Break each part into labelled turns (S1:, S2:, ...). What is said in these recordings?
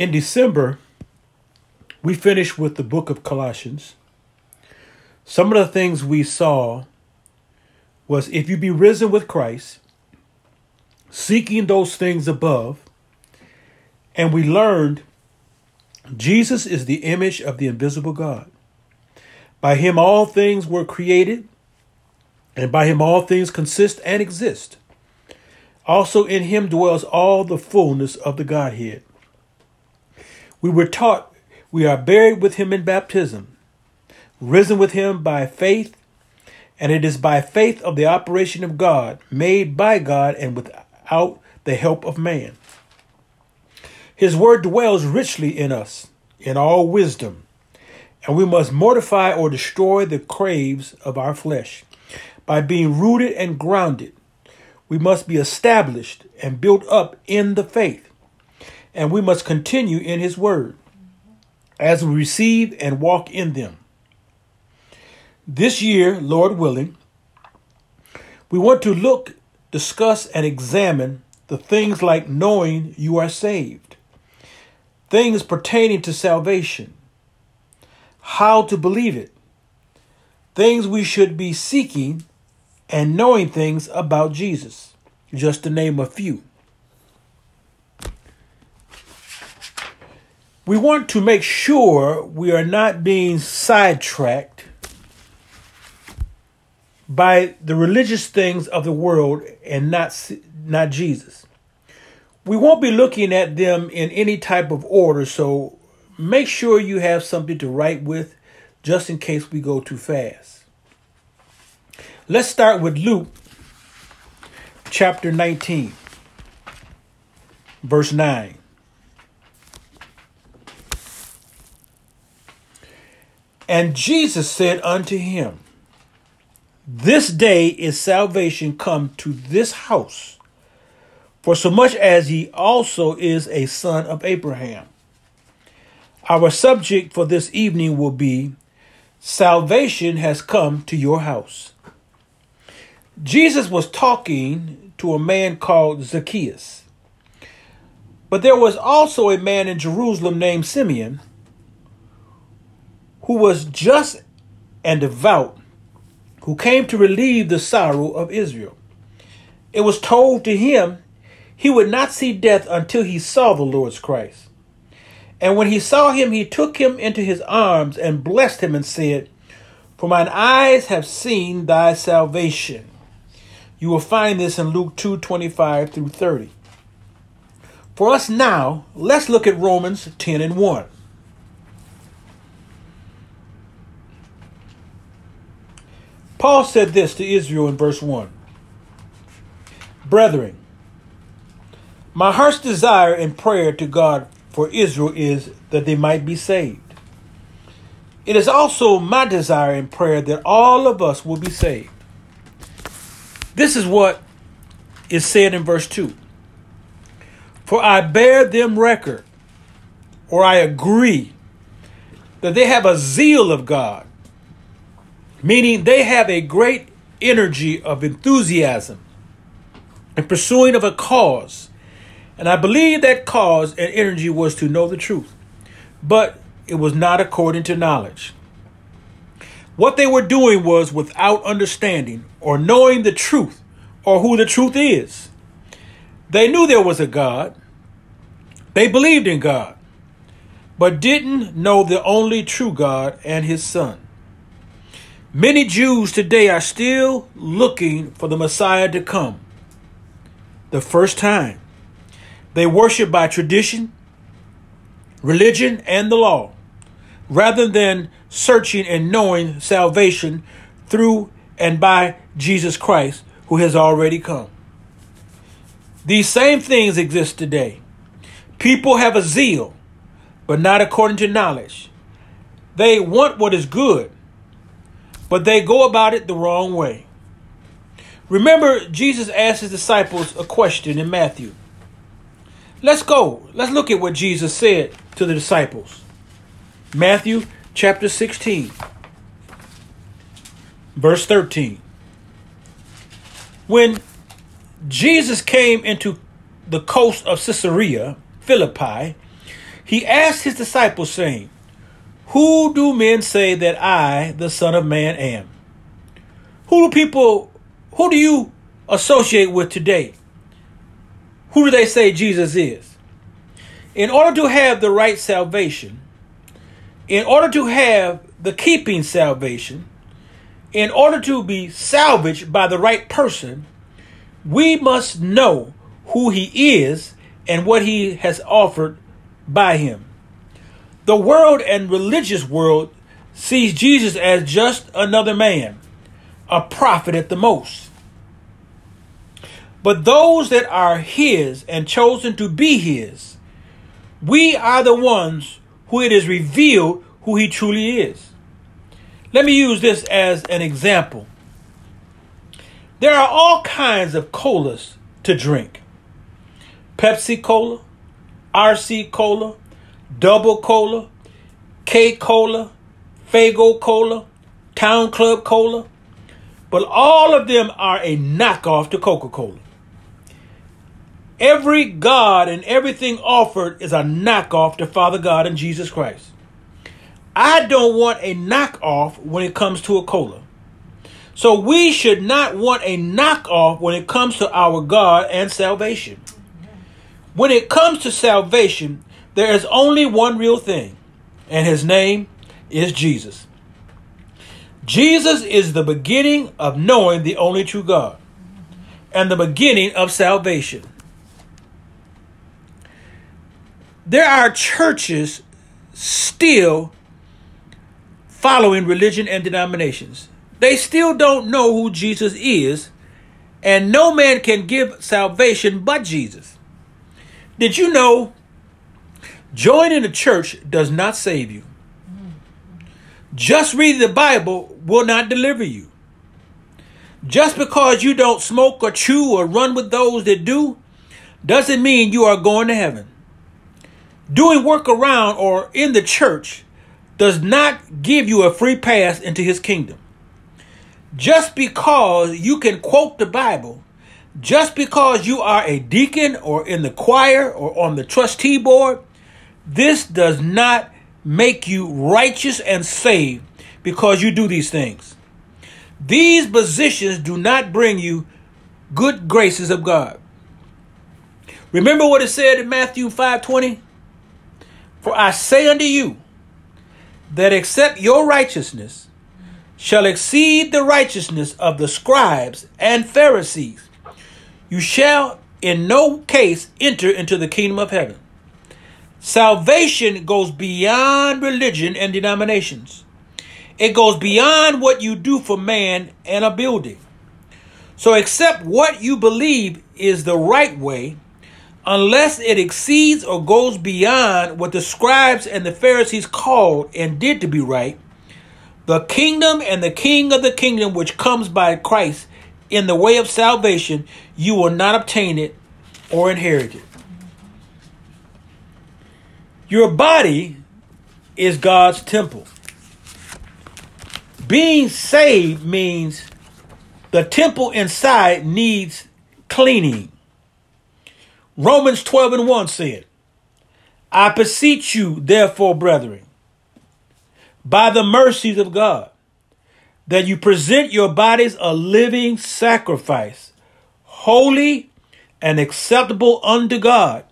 S1: In December, we finished with the book of Colossians. Some of the things we saw was if you be risen with Christ, seeking those things above, and we learned Jesus is the image of the invisible God. By him all things were created, and by him all things consist and exist. Also in him dwells all the fullness of the Godhead. We were taught we are buried with him in baptism, risen with him by faith, and it is by faith of the operation of God, made by God and without the help of man. His word dwells richly in us, in all wisdom, and we must mortify or destroy the craves of our flesh. By being rooted and grounded, we must be established and built up in the faith, and we must continue in His word as we receive and walk in them. This year, Lord willing, we want to look, discuss, and examine the things like knowing you are saved, things pertaining to salvation, how to believe it, things we should be seeking, and knowing things about Jesus, just to name a few. We want to make sure we are not being sidetracked by the religious things of the world and not not Jesus. We won't be looking at them in any type of order, so make sure you have something to write with just in case we go too fast. Let's start with Luke chapter 19, verse 9. And Jesus said unto him, This day is salvation come to this house, for so much as he also is a son of Abraham. Our subject for this evening will be Salvation has come to your house. Jesus was talking to a man called Zacchaeus. But there was also a man in Jerusalem named Simeon who was just and devout, who came to relieve the sorrow of Israel. It was told to him he would not see death until he saw the Lord's Christ. And when he saw him, he took him into his arms and blessed him and said, For mine eyes have seen thy salvation. You will find this in Luke 2 25 through 30. For us now, let's look at Romans 10 and 1. Paul said this to Israel in verse 1 Brethren, my heart's desire and prayer to God for Israel is that they might be saved. It is also my desire and prayer that all of us will be saved. This is what is said in verse 2 For I bear them record, or I agree, that they have a zeal of God meaning they have a great energy of enthusiasm in pursuing of a cause. And I believe that cause and energy was to know the truth, but it was not according to knowledge. What they were doing was without understanding or knowing the truth or who the truth is. They knew there was a God. They believed in God, but didn't know the only true God and his son. Many Jews today are still looking for the Messiah to come. The first time. They worship by tradition, religion, and the law, rather than searching and knowing salvation through and by Jesus Christ, who has already come. These same things exist today. People have a zeal, but not according to knowledge. They want what is good but they go about it the wrong way. Remember, Jesus asked his disciples a question in Matthew. Let's go. Let's look at what Jesus said to the disciples. Matthew chapter 16, verse 13. When Jesus came into the coast of Caesarea Philippi, he asked his disciples, saying, Who do men say that I, the Son of Man, am? Who do people, who do you associate with today? Who do they say Jesus is? In order to have the right salvation, in order to have the keeping salvation, in order to be salvaged by the right person, we must know who he is and what he has offered by him. The world and religious world sees Jesus as just another man, a prophet at the most. But those that are his and chosen to be his, we are the ones who it is revealed who he truly is. Let me use this as an example. There are all kinds of colas to drink Pepsi Cola, RC Cola, Double Cola, K Cola, Faygo Cola, Town Club Cola, but all of them are a knockoff to Coca Cola. Every God and everything offered is a knockoff to Father God and Jesus Christ. I don't want a knockoff when it comes to a cola. So we should not want a knockoff when it comes to our God and salvation. When it comes to salvation, there is only one real thing, and his name is Jesus. Jesus is the beginning of knowing the only true God and the beginning of salvation. There are churches still following religion and denominations. They still don't know who Jesus is, and no man can give salvation but Jesus. Did you know joining a church does not save you? Just reading the Bible will not deliver you. Just because you don't smoke or chew or run with those that do doesn't mean you are going to heaven. Doing work around or in the church does not give you a free pass into his kingdom. Just because you can quote the Bible, just because you are a deacon or in the choir or on the trustee board, this does not make you righteous and saved because you do these things. These positions do not bring you good graces of God. Remember what it said in Matthew 5:20? For I say unto you, that except your righteousness shall exceed the righteousness of the scribes and Pharisees, you shall in no case enter into the kingdom of heaven. Salvation goes beyond religion and denominations. It goes beyond what you do for man and a building. So, accept what you believe is the right way unless it exceeds or goes beyond what the scribes and the Pharisees called and did to be right, the kingdom and the king of the kingdom which comes by Christ in the way of salvation, you will not obtain it or inherit it. Your body is God's temple. Being saved means the temple inside needs cleaning. Romans 12 and 1 said, I beseech you, therefore, brethren, by the mercies of God, that you present your bodies a living sacrifice, holy and acceptable unto God,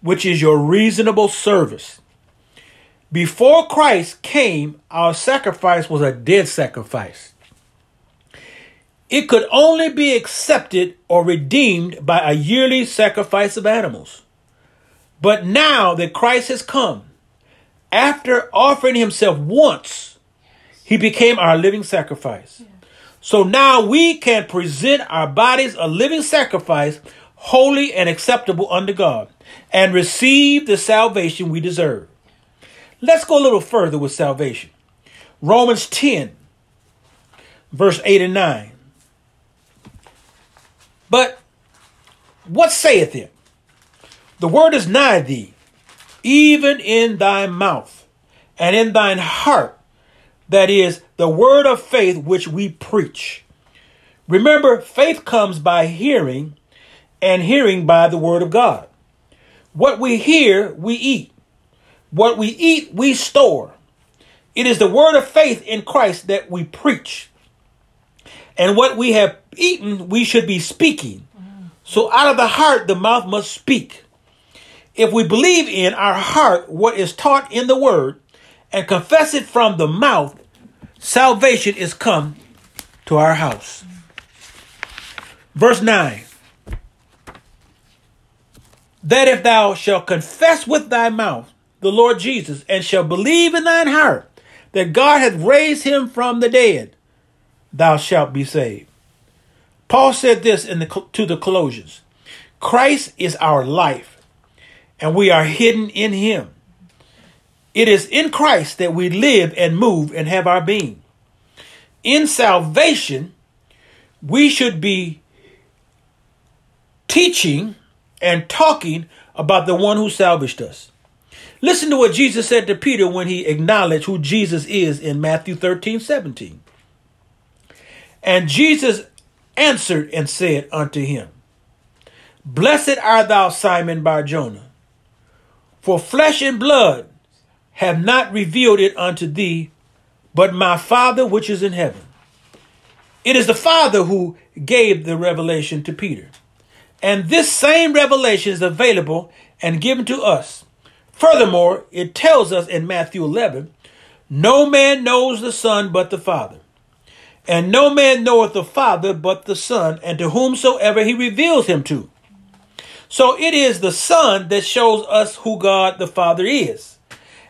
S1: which is your reasonable service. Before Christ came, our sacrifice was a dead sacrifice. It could only be accepted or redeemed by a yearly sacrifice of animals. But now that Christ has come, after offering himself once, he became our living sacrifice. So now we can present our bodies a living sacrifice, holy and acceptable unto God, and receive the salvation we deserve. Let's go a little further with salvation. Romans 10, verse 8 and 9. But what saith it? The word is nigh thee, even in thy mouth and in thine heart. That is the word of faith which we preach. Remember, faith comes by hearing, and hearing by the word of God. What we hear, we eat. What we eat, we store. It is the word of faith in Christ that we preach. And what we have eaten, we should be speaking. So out of the heart, the mouth must speak. If we believe in our heart what is taught in the word and confess it from the mouth, salvation is come to our house. Verse 9 That if thou shalt confess with thy mouth the Lord Jesus and shall believe in thine heart that God hath raised him from the dead, thou shalt be saved. Paul said this in the, to the Colossians Christ is our life, and we are hidden in him. It is in Christ that we live and move and have our being. In salvation, we should be teaching and talking about the one who salvaged us. Listen to what Jesus said to Peter when he acknowledged who Jesus is in Matthew 13 17. And Jesus answered and said unto him, Blessed art thou, Simon Bar Jonah, for flesh and blood have not revealed it unto thee, but my Father which is in heaven. It is the Father who gave the revelation to Peter. And this same revelation is available and given to us. Furthermore, it tells us in Matthew 11 no man knows the Son but the Father. And no man knoweth the Father but the Son, and to whomsoever he reveals him to. So it is the Son that shows us who God the Father is.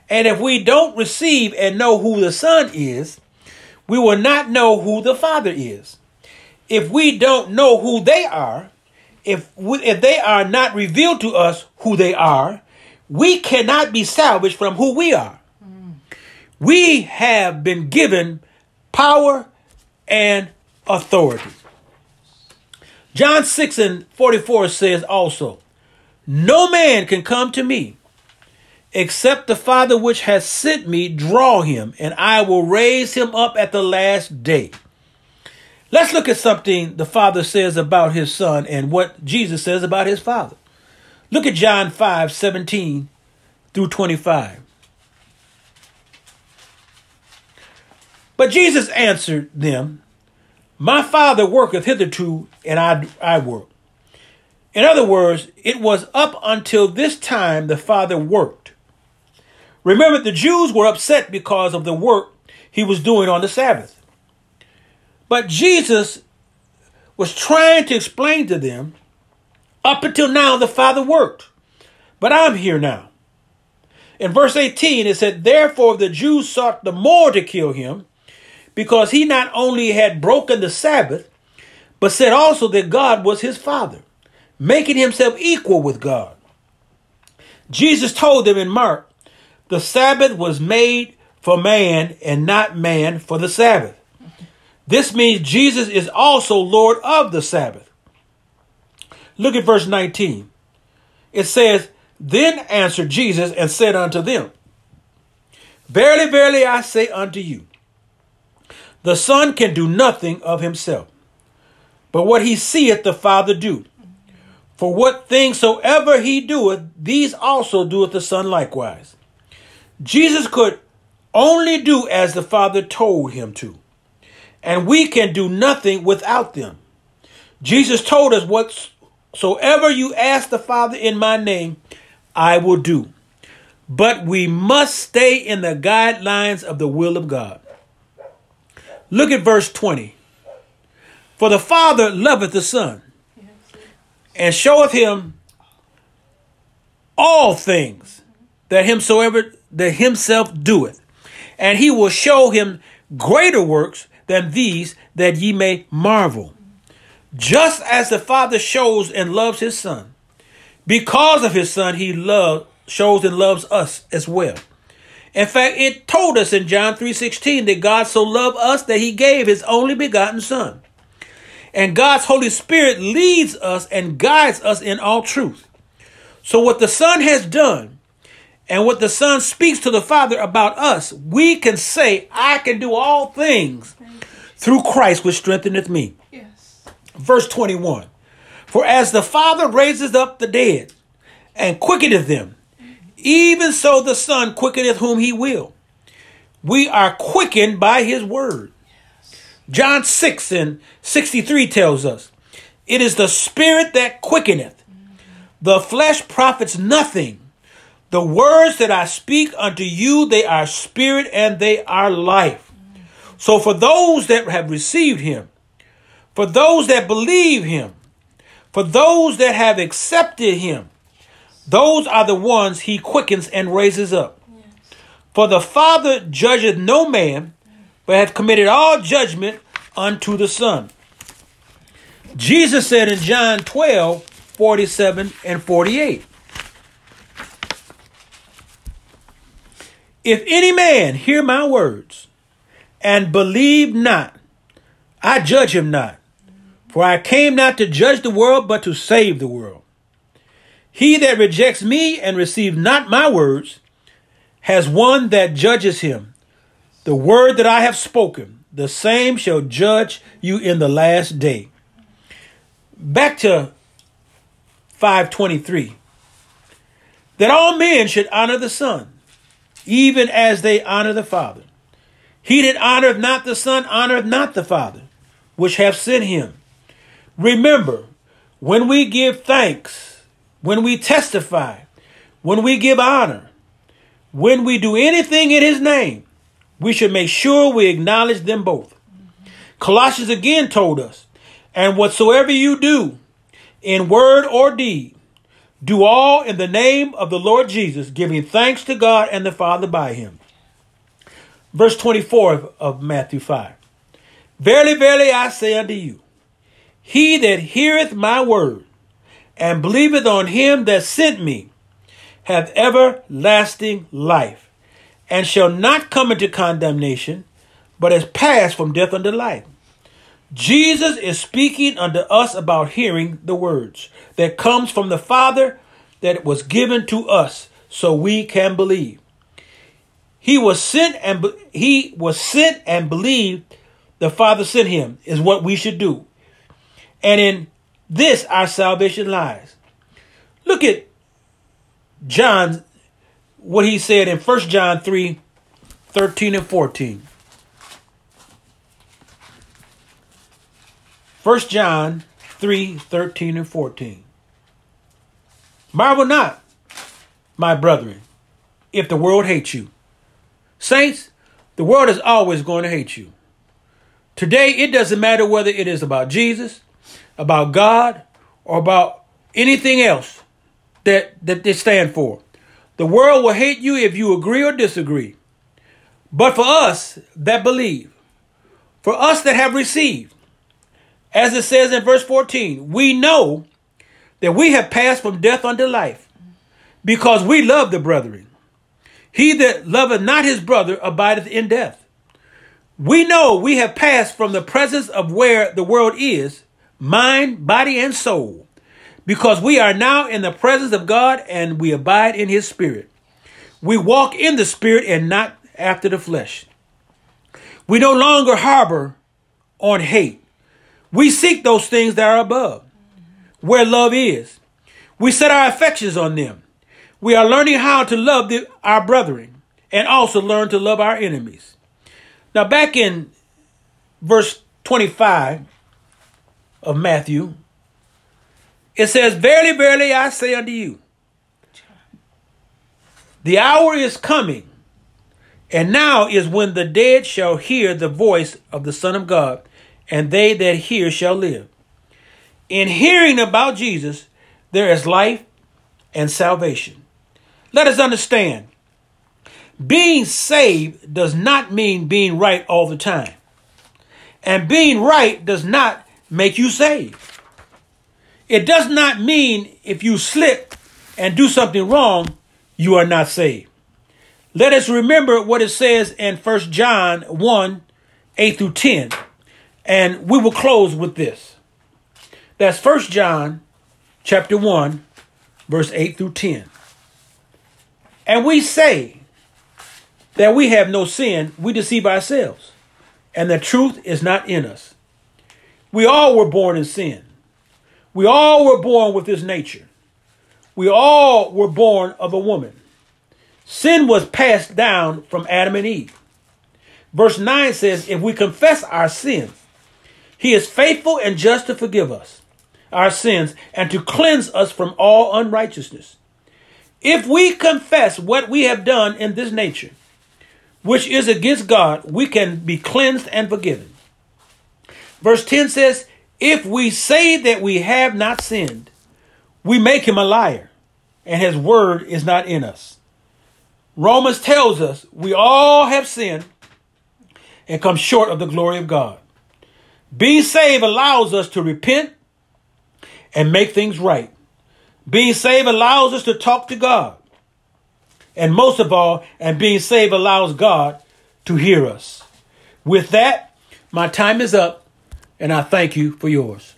S1: And if we don't receive and know who the Son is, we will not know who the Father is. If we don't know who they are, if we, if they are not revealed to us who they are, we cannot be salvaged from who we are. We have been given power and authority. John 6 and 44 says also, No man can come to me except the Father which has sent me draw him, and I will raise him up at the last day. Let's look at something the Father says about his Son and what Jesus says about his Father. Look at John 5 17 through 25. But Jesus answered them, My Father worketh hitherto, and I, I work. In other words, it was up until this time the Father worked. Remember, the Jews were upset because of the work he was doing on the Sabbath. But Jesus was trying to explain to them up until now, the Father worked. But I'm here now. In verse 18, it said, Therefore the Jews sought the more to kill him because he not only had broken the Sabbath, but said also that God was his father, making himself equal with God. Jesus told them in Mark, the Sabbath was made for man and not man for the Sabbath. This means Jesus is also Lord of the Sabbath. Look at verse 19. It says, Then answered Jesus and said unto them, Verily, verily, I say unto you, the Son can do nothing of himself, but what he seeth the Father do. For what things soever he doeth, these also doeth the Son likewise. Jesus could only do as the Father told him to, and we can do nothing without them. Jesus told us, Whatsoever you ask the Father in my name, I will do. But we must stay in the guidelines of the will of God. Look at verse 20. For the Father loveth the Son, and showeth him all things that himsoever that himself doeth, and he will show him greater works than these that ye may marvel. Just as the Father shows and loves his Son, because of his Son, he love, shows and loves us as well. In fact, it told us in John 3:16 that God so loved us that he gave his only begotten son. And God's Holy Spirit leads us and guides us in all truth. So what the Son has done and what the Son speaks to the Father about us, we can say, I can do all things through Christ which strengtheneth me. Yes. Verse 21. For as the Father raises up the dead and quickeneth them, even so the Son quickeneth whom he will. We are quickened by his word. John 6 and 63 tells us, It is the Spirit that quickeneth. The flesh profits nothing. The words that I speak unto you, they are spirit and they are life. So for those that have received him, for those that believe him, for those that have accepted him, those are the ones he quickens and raises up. For the Father judgeth no man, but hath committed all judgment unto the Son. Jesus said in John 12, 47 and 48. If any man hear my words and believe not, I judge him not. For I came not to judge the world, but to save the world. He that rejects me and receives not my words has one that judges him. The word that I have spoken, the same shall judge you in the last day. Back to 523. That all men should honor the Son, even as they honor the Father. He that honoreth not the Son honoreth not the Father, which hath sent him. Remember, when we give thanks, when we testify, when we give honor, when we do anything in his name, we should make sure we acknowledge them both. Colossians again told us, and whatsoever you do in word or deed, do all in the name of the Lord Jesus, giving thanks to God and the Father by him. Verse 24 of Matthew 5. Verily, verily, I say unto you, he that heareth my word and believeth on him that sent me hath everlasting life, and shall not come into condemnation, but is passed from death unto life. Jesus is speaking unto us about hearing the words that comes from the Father that was given to us so we can believe. He was sent and he was sent and believed the Father sent him is what we should do. And in this our salvation lies. Look at John, what he said in 1 John 3 13 and 14. 1 John 3 13 and 14. Marvel not, my brethren, if the world hates you. Saints, the world is always going to hate you. Today, it doesn't matter whether it is about Jesus, about God or about anything else that, that they stand for. The world will hate you if you agree or disagree. But for us that believe, for us that have received, as it says in verse 14, we know that we have passed from death unto life because we love the brethren. He that loveth not his brother abideth in death. We know we have passed from the presence of where the world is mind, body, and soul, because we are now in the presence of God and we abide in his spirit. We walk in the spirit and not after the flesh. We no longer harbor on hate. We seek those things that are above, where love is. We set our affections on them. We are learning how to love the, our brethren and also learn to love our enemies. Now, back in verse 25, of Matthew, it says, Verily, verily, I say unto you, the hour is coming, and now is when the dead shall hear the voice of the Son of God, and they that hear shall live. In hearing about Jesus, there is life and salvation. Let us understand being saved does not mean being right all the time. And being right does not make you saved. It does not mean if you slip and do something wrong, you are not saved. Let us remember what it says in 1 John 1 8 through 10. And we will close with this. That's 1 John chapter 1, verse 8 through 10. And we say that we have no sin, we deceive ourselves, and the truth is not in us. We all were born in sin. We all were born with this nature. We all were born of a woman. Sin was passed down from Adam and Eve. Verse 9 says, If we confess our sins, he is faithful and just to forgive us our sins and to cleanse us from all unrighteousness. If we confess what we have done in this nature, which is against God, we can be cleansed and forgiven. Verse 10 says, If we say that we have not sinned, we make him a liar, and his word is not in us. Romans tells us we all have sinned and come short of the glory of God. Being saved allows us to repent and make things right. Being saved allows us to talk to God. And most of all, and being saved allows God to hear us. With that, my time is up, and I thank you for yours.